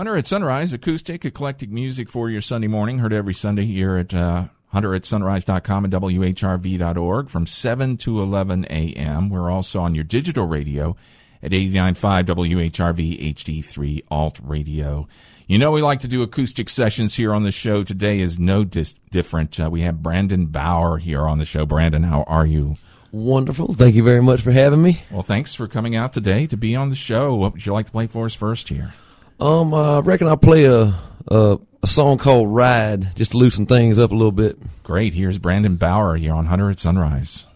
Hunter at Sunrise, acoustic, eclectic music for your Sunday morning. Heard every Sunday here at uh, Hunter at Sunrise.com and WHRV.org from 7 to 11 a.m. We're also on your digital radio at 89.5 WHRV HD3 Alt Radio. You know, we like to do acoustic sessions here on the show. Today is no dis- different. Uh, we have Brandon Bauer here on the show. Brandon, how are you? Wonderful. Thank you very much for having me. Well, thanks for coming out today to be on the show. What would you like to play for us first here? Um, I reckon I'll play a, a a song called "Ride" just to loosen things up a little bit. Great. Here's Brandon Bauer here on Hunter at Sunrise.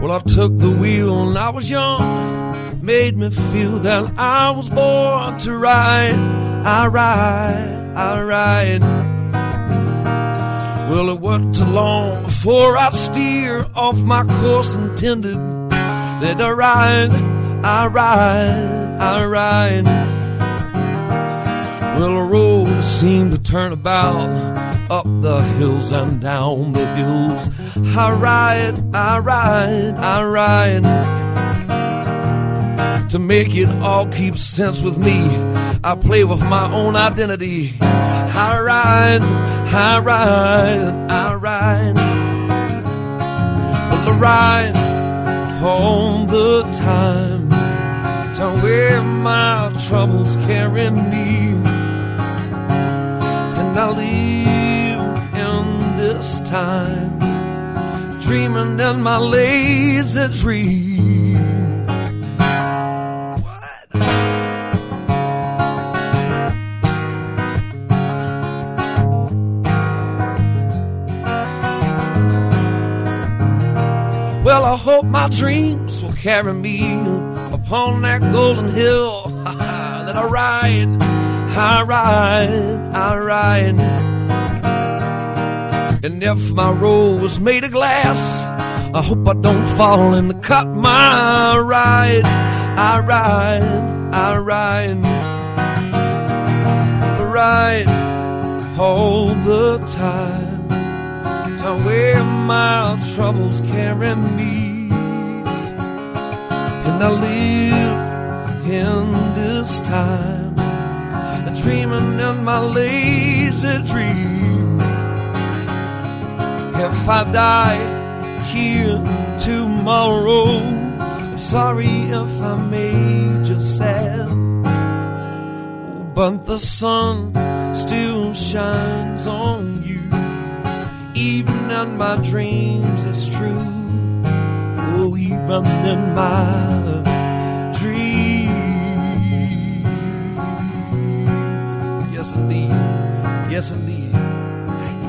Well, I took the wheel when I was young, made me feel that I was born to ride. I ride, I ride. Well, it wasn't too long before I steer off my course intended. Then I ride, I ride, I ride. Well, the road seemed to turn about up the hills and down the hills. I ride, I ride, I ride. To make it all keep sense with me, I play with my own identity. I ride, I ride, I ride. Well, I ride all the time to where my troubles carry me. And I live in this time, dreaming in my lazy dream. Well, I hope my dreams will carry me upon that golden hill. That I ride, I ride, I ride. And if my road was made of glass, I hope I don't fall and cut my ride, I ride, I ride, ride all the time to where my troubles carry me. And I live in this time, dreaming in my lazy dream. If I die here tomorrow, I'm sorry if I made you sad. But the sun still shines on you even in my dreams it's true. Oh, even in my dreams. Yes, indeed. Yes, indeed.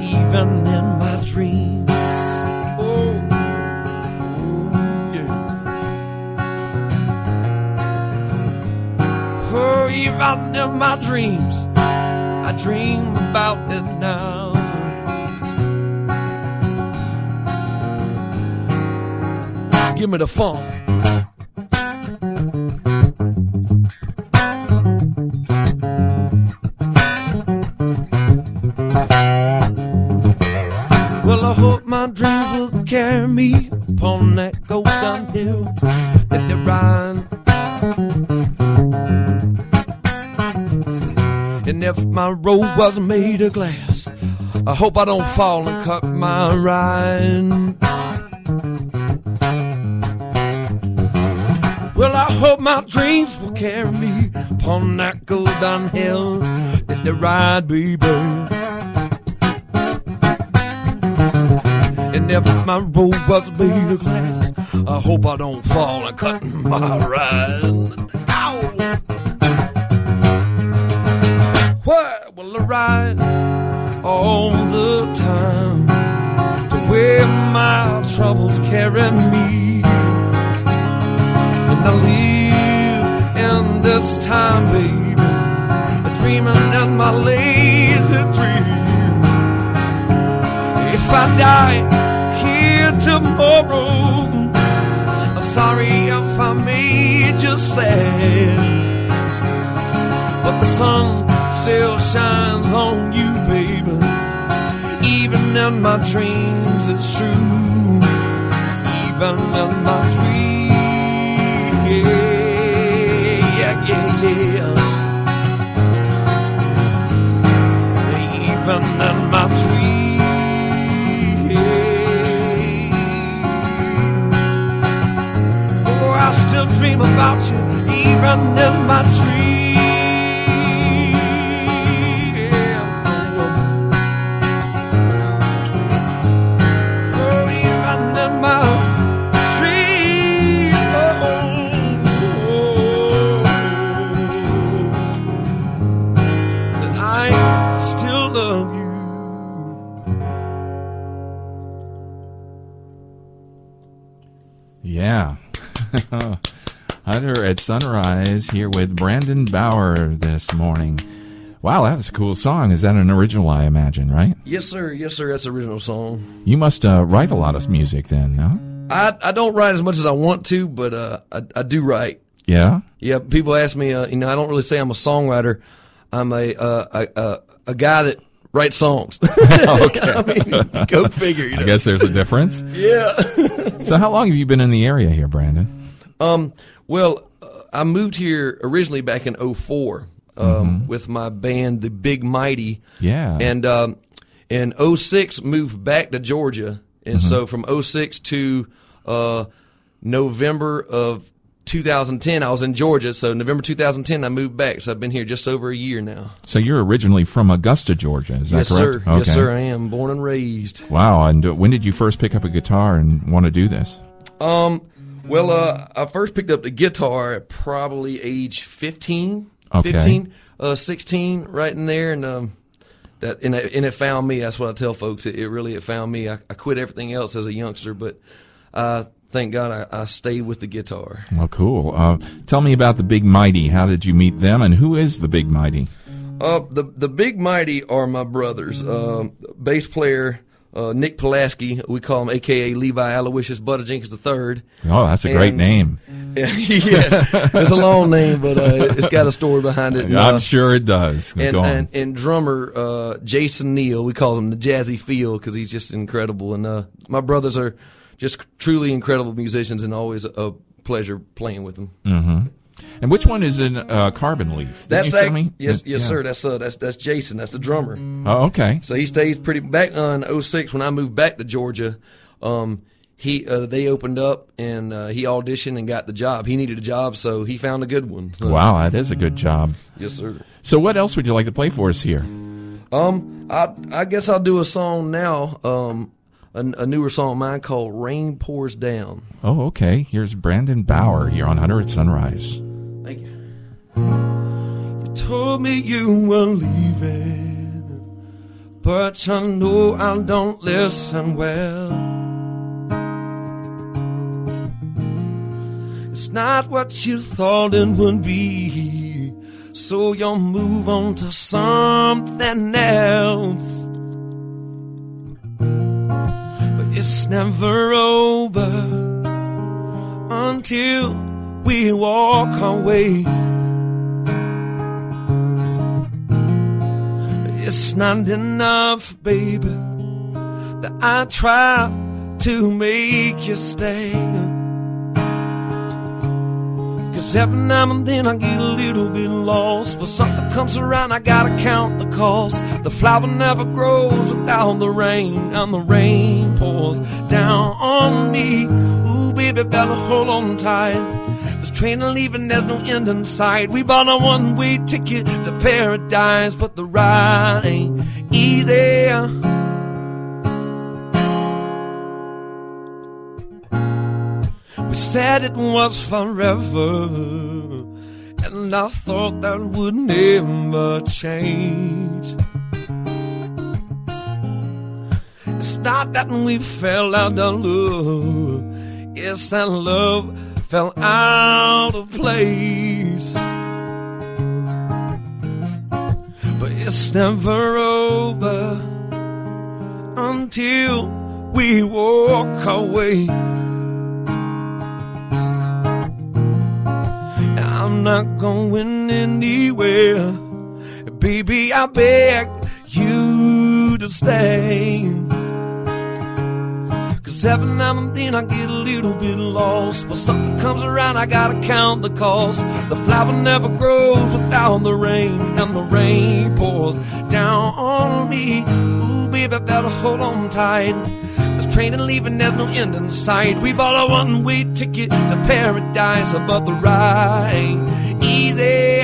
Even in my dreams. Oh, oh yeah. Oh, even in my dreams, I dream about it now. Give me the funk. Well, I hope my dreams will carry me upon that golden hill that they ride. And if my road was made of glass, I hope I don't fall and cut my ride. Well, I hope my dreams will carry me upon that golden hill that they ride, baby. And if my road was made of glass, I hope I don't fall and cut my ride. Ow! Where will I ride all the time to where my troubles carry me? I live in this time, baby, dreaming in my lazy dream. If I die here tomorrow, I'm sorry if I made you sad. But the sun still shines on you, baby, Even in my dreams, it's true. Even in my dreams, dream about you. Even in my dreams. At Sunrise here with Brandon Bauer this morning. Wow, that was a cool song. Is that an original, I imagine, right? Yes, sir. Yes, sir. That's original song. You must uh, write a lot of music then, no? I I don't write as much as I want to, but uh, I I do write. Yeah? Yeah, people ask me. Uh, you know, I don't really say I'm a songwriter. I'm a uh, a, a a guy that writes songs. Okay. I mean, go figure. You know? I guess there's a difference. Yeah. So, how long have you been in the area here, Brandon? Um, well, I moved here originally back in 04 um, with my band, The Big Mighty. Yeah. And um, in 06, moved back to Georgia. And so from 06 to uh, November of 2010, I was in Georgia. So November 2010, I moved back. So I've been here just over a year now. So, you're originally from Augusta, Georgia, is that correct? yes, correct? sir. Yes, sir. I am born and raised. Wow, and when did you first pick up a guitar and want to do this? Um, well, uh, I first picked up the guitar at probably age 15, Okay. 15, uh, 16, right in there. And, um, that, and it, and it found me. That's what I tell folks. It, it really, it found me. I, I quit everything else as a youngster, but, uh, thank God I, I stayed with the guitar. Well, cool. Uh, tell me about the Big Mighty. How did you meet them, and who is the Big Mighty? Uh, the, the big mighty are my brothers. Um, bass player, uh, Nick Pulaski, we call him AKA Levi Aloysius Butter Jenkins III. Oh, that's a great name. yeah, it's a long name, but uh, it's got a story behind it. And, I'm uh, sure it does. and, and, and drummer uh, Jason Neal, we call him the Jazzy Feel because he's just incredible. And uh, my brothers are just truly incredible musicians, and always a, a pleasure playing with them. And which one is in uh, Carbon Leaf? That's you me? yes, Yeah. yes, sir. That's uh, that's that's Jason. That's the drummer. Oh, okay. So he stayed pretty back on 06 when I moved back to Georgia. Um, he uh, they opened up and uh, he auditioned and got the job. He needed a job, so he found a good one. So, Wow, that is a good job. Yes, sir. So, what else would you like to play for us here? Um, I I guess I'll do a song now. Um, a, a newer song of mine called "Rain Pours Down." Oh, okay. Here's Brandon Bauer here on Hunter at Sunrise. You told me you were leaving, but I know I don't listen well. It's not what you thought it would be, so you'll move on to something else. But it's never over until we walk away. It's not enough, baby, that I try to make you stay. Cause every now and then I get a little bit lost. But something comes around, I gotta count the cost. The flower never grows without the rain, and the rain pours down on me. Ooh, baby, better hold on tight. This train leaving, there's no end in sight. We bought a one way ticket to paradise, but the ride ain't easy. We said it was forever, and I thought that would never change. It's not that we fell out of love, it's that love fell out of place. But it's never over until we walk away. I'm not going anywhere. Baby, I beg you to stay. Every now and then I get a little bit lost. But something comes around, I gotta count the cost. The flower never grows without the rain, and the rain pours down on me. Ooh, baby, better hold on tight. This train and leaving, there's no end in sight. We've bought a one way ticket to paradise, but the ride ain't easy.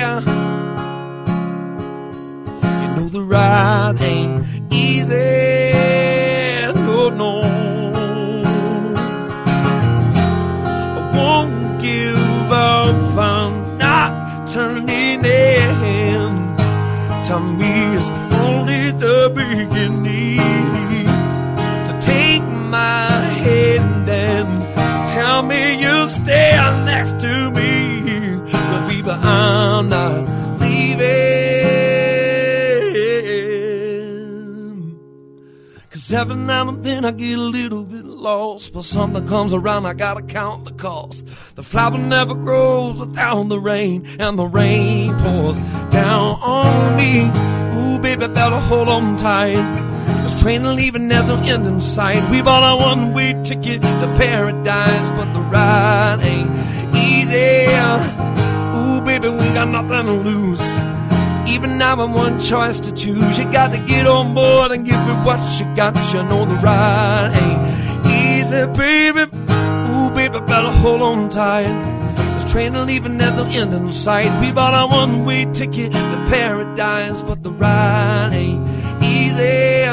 You know the ride ain't turning. To me, it's only the beginning. To take my hand and tell me you'll stand next to me. But baby, I'm not Cause every now and then I get a little bit lost. But something comes around, I gotta count the cost. The flower never grows without the rain, and the rain pours down on me. Ooh, baby, better hold on tight. This train leaving, there's no end in sight. We bought a one way ticket to paradise, but the ride ain't easy. Ooh, baby, we got nothing to lose. Now, I'm one choice to choose. You got to get on board and give it what you got. You know the ride ain't easy, baby. Ooh, baby, better hold on tight. This train leaving, there's no end in sight. We bought a one way ticket to paradise, but the ride ain't easy.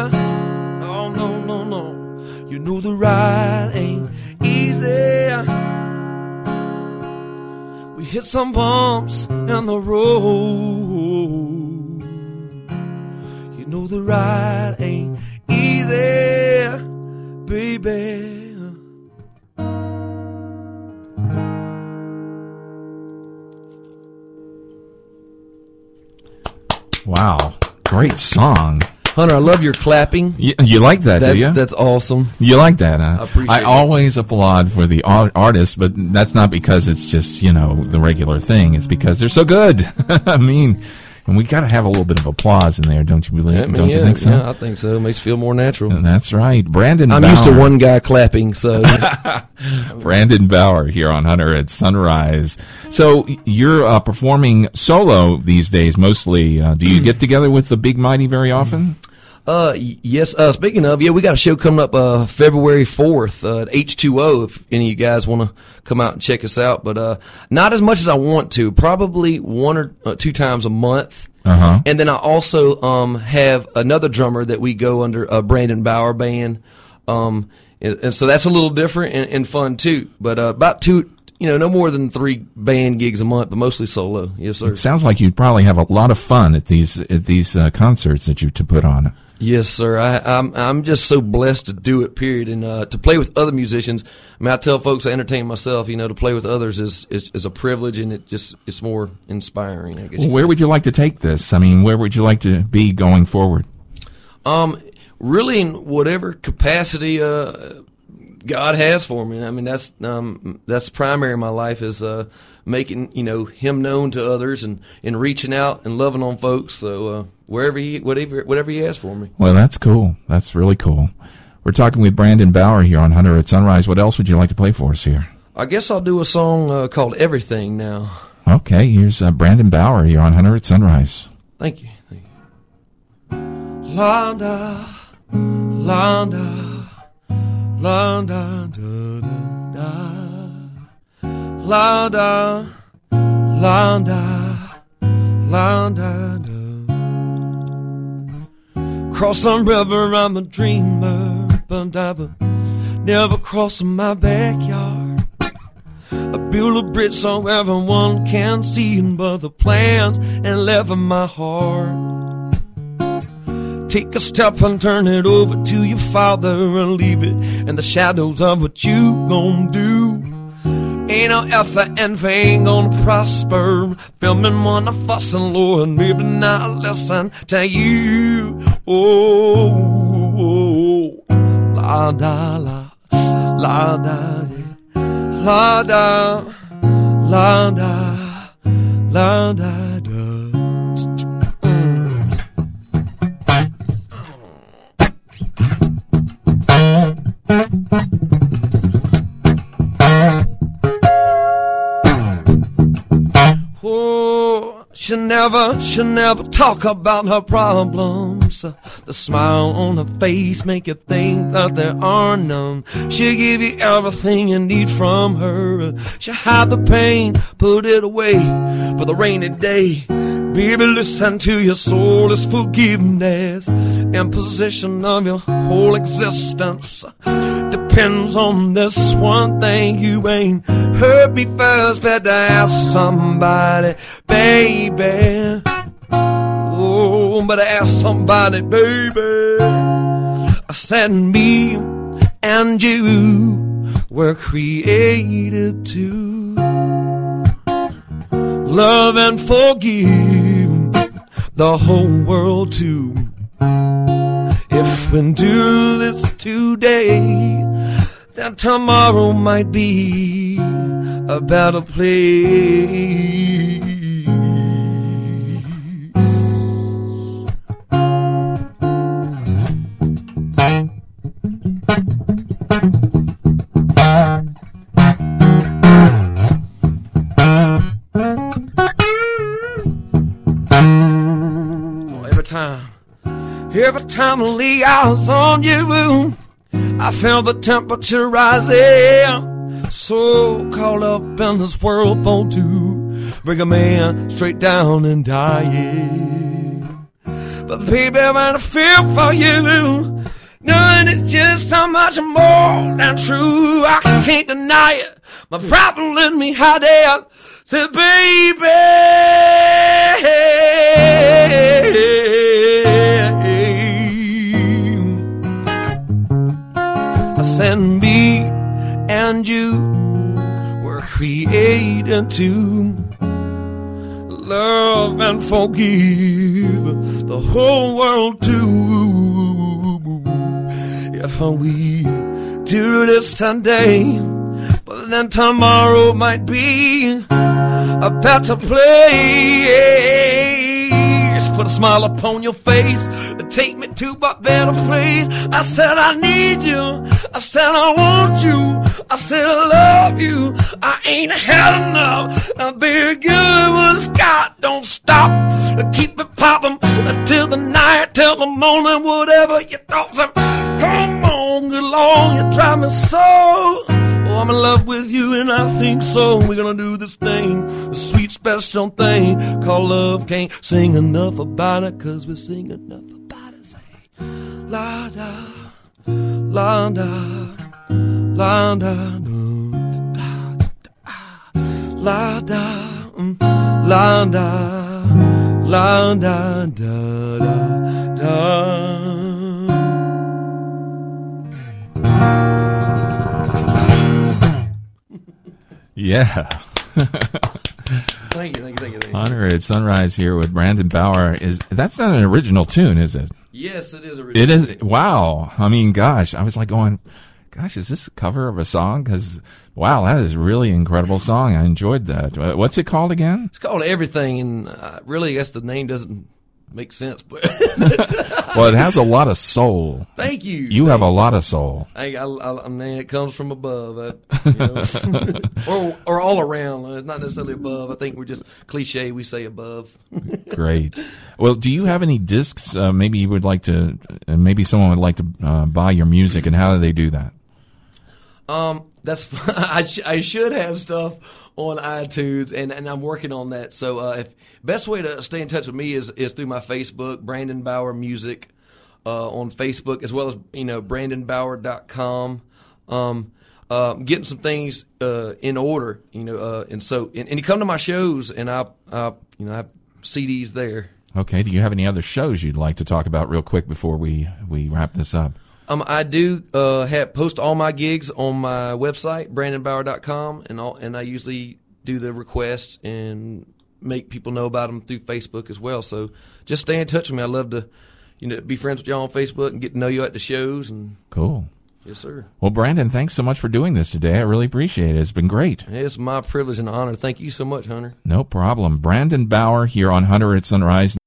No, no, no, no. You know the ride ain't easy. We hit some bumps in the road. You know the ride ain't easy, baby. Wow. Great song. Hunter, I love your clapping. You, you like that, That's do you? that's awesome. You like that, huh? I appreciate I that. always applaud for the ar- artists, but that's not because it's just, you know, the regular thing. It's because they're so good. I mean, and we got to have a little bit of applause in there, don't you believe? I mean, don't you think so? Yeah, I think so. It makes you feel more natural. That's right. Brandon I'm Bauer. used to one guy clapping, so Brandon Bauer here on Hunter at Sunrise. So you're uh, performing solo these days mostly. Uh, do you get together with the Big Mighty very often? Uh, yes. Uh, speaking of, yeah, we got a show coming up uh, February fourth uh, at H two O. If any of you guys want to come out and check us out, but uh, not as much as I want to. Probably one or uh, two times a month. Uh-huh. And then I also um, have another drummer that we go under a Brandon Bauer band. Um, and, and so that's a little different and, and fun too. But uh, about two, you know, no more than three band gigs a month, but mostly solo. Yes, sir. It sounds like you'd probably have a lot of fun at these at these uh, concerts that you to put on. Yes, sir. I, I'm I'm just so blessed to do it. Period, and uh, to play with other musicians. I mean, I tell folks I entertain myself. You know, to play with others is is, is a privilege, and it just it's more inspiring. I guess. Well, where would you like to take this? I mean, where would you like to be going forward? Um, really, in whatever capacity uh, God has for me. I mean, that's um, that's primary in my life is uh, making you know Him known to others and, and reaching out and loving on folks. So uh, wherever He whatever whatever He has for me. Well, that's cool. That's really cool. We're talking with Brandon Bauer here on Hunter at Sunrise. What else would you like to play for us here? I guess I'll do a song uh, called Everything now. Okay, here's uh, Brandon Bauer here on Hunter at Sunrise. Thank you. Thank you. Londa, Londa, Londa, da, da, da. Londa, Londa, Londa, da. Cross some river, I'm a dreamer, but I've never crossed my backyard. I built a bridge so everyone can see but the plans and left in my heart. Take a step and turn it over to your father and leave it in the shadows of what you gon' do. Ain't no effort and vain gonna prosper. Filming wanna fuss and Lord, maybe not listen to you. Oh, la da la, la da. La da, la da, la da da. Never, she'll never talk about her problems. The smile on her face make you think that there are none. She'll give you everything you need from her. She'll hide the pain, put it away for the rainy day. Baby, listen to your soul is forgiveness in possession of your whole existence. Depends on this one thing you ain't heard me first, better ask somebody, baby. Oh, better ask somebody, baby. Uh, I said me and you were created to love and forgive the whole world too. If we do this today, then tomorrow might be a better place. Every time, every time I lay eyes on you, I feel the temperature rising. So caught up in this world for two, bring a man straight down and dying. But baby, when I feel for you, knowing it's just so much more than true, I can't deny it. My problem let me hide it. Baby. Said me and you were created to love and forgive the whole world too. If we do this today, but then tomorrow might be a better place. Put a smile upon your face take me to a better place. I said I need you. I said I want you. I said I love you. I ain't had enough. Now be good what it's. Don't stop. Keep it popping until the night, till the morning, whatever your thoughts are. Come on, good Lord, you drive me so. Oh, I'm in love with you, and I think so. We're gonna do this thing, the sweet special thing called love. Can't sing enough about it, cause we sing enough about it. Say, la da, la da, la da, da, da, da, la da, mm, la da, la da, da, da, da. Yeah. Thank you, thank you, thank you, thank you. Hunter at Sunrise here with Brandon Bauer. Is that's not an original tune, is it? Yes, it is a It is. Wow. I mean, gosh, I was like going, gosh, is this a cover of a song? Because wow, that is a really incredible song. I enjoyed that. What's it called again? It's called everything, and uh, really, I guess the name doesn't make sense. But Well, it has a lot of soul. thank you. You have a lot of soul. I, I, I, I mean, it comes from above, uh, you know. or or all around. It's not necessarily above. I think we're just cliche. We say above. Great. Well, do you have any discs? Uh, maybe you would like to. Uh, maybe someone would like to uh, buy your music, and how do they do that? Um, that's I, sh- I should have stuff on iTunes, and, and I'm working on that. So, uh, if best way to stay in touch with me is is through my Facebook, Brandon Bauer Music, uh, on Facebook, as well as you know BrandonBauer.com. Um, uh, getting some things uh, in order, you know, uh, and so and, and you come to my shows, and I, I you know I have CDs there. Okay. Do you have any other shows you'd like to talk about real quick before we we wrap this up? Um, I do uh, have post all my gigs on my website, brandonbauer.com, and all, and I usually do the requests and make people know about them through Facebook as well. So just stay in touch with me. I love to, you know, be friends with y'all on Facebook and get to know you at the shows. And Cool. yes, sir, Well, Brandon, thanks so much for doing this today. I really appreciate it. It's been great. it's my privilege and honor. Thank you so much, Hunter. No problem. Brandon Bauer here on Hunter at Sunrise.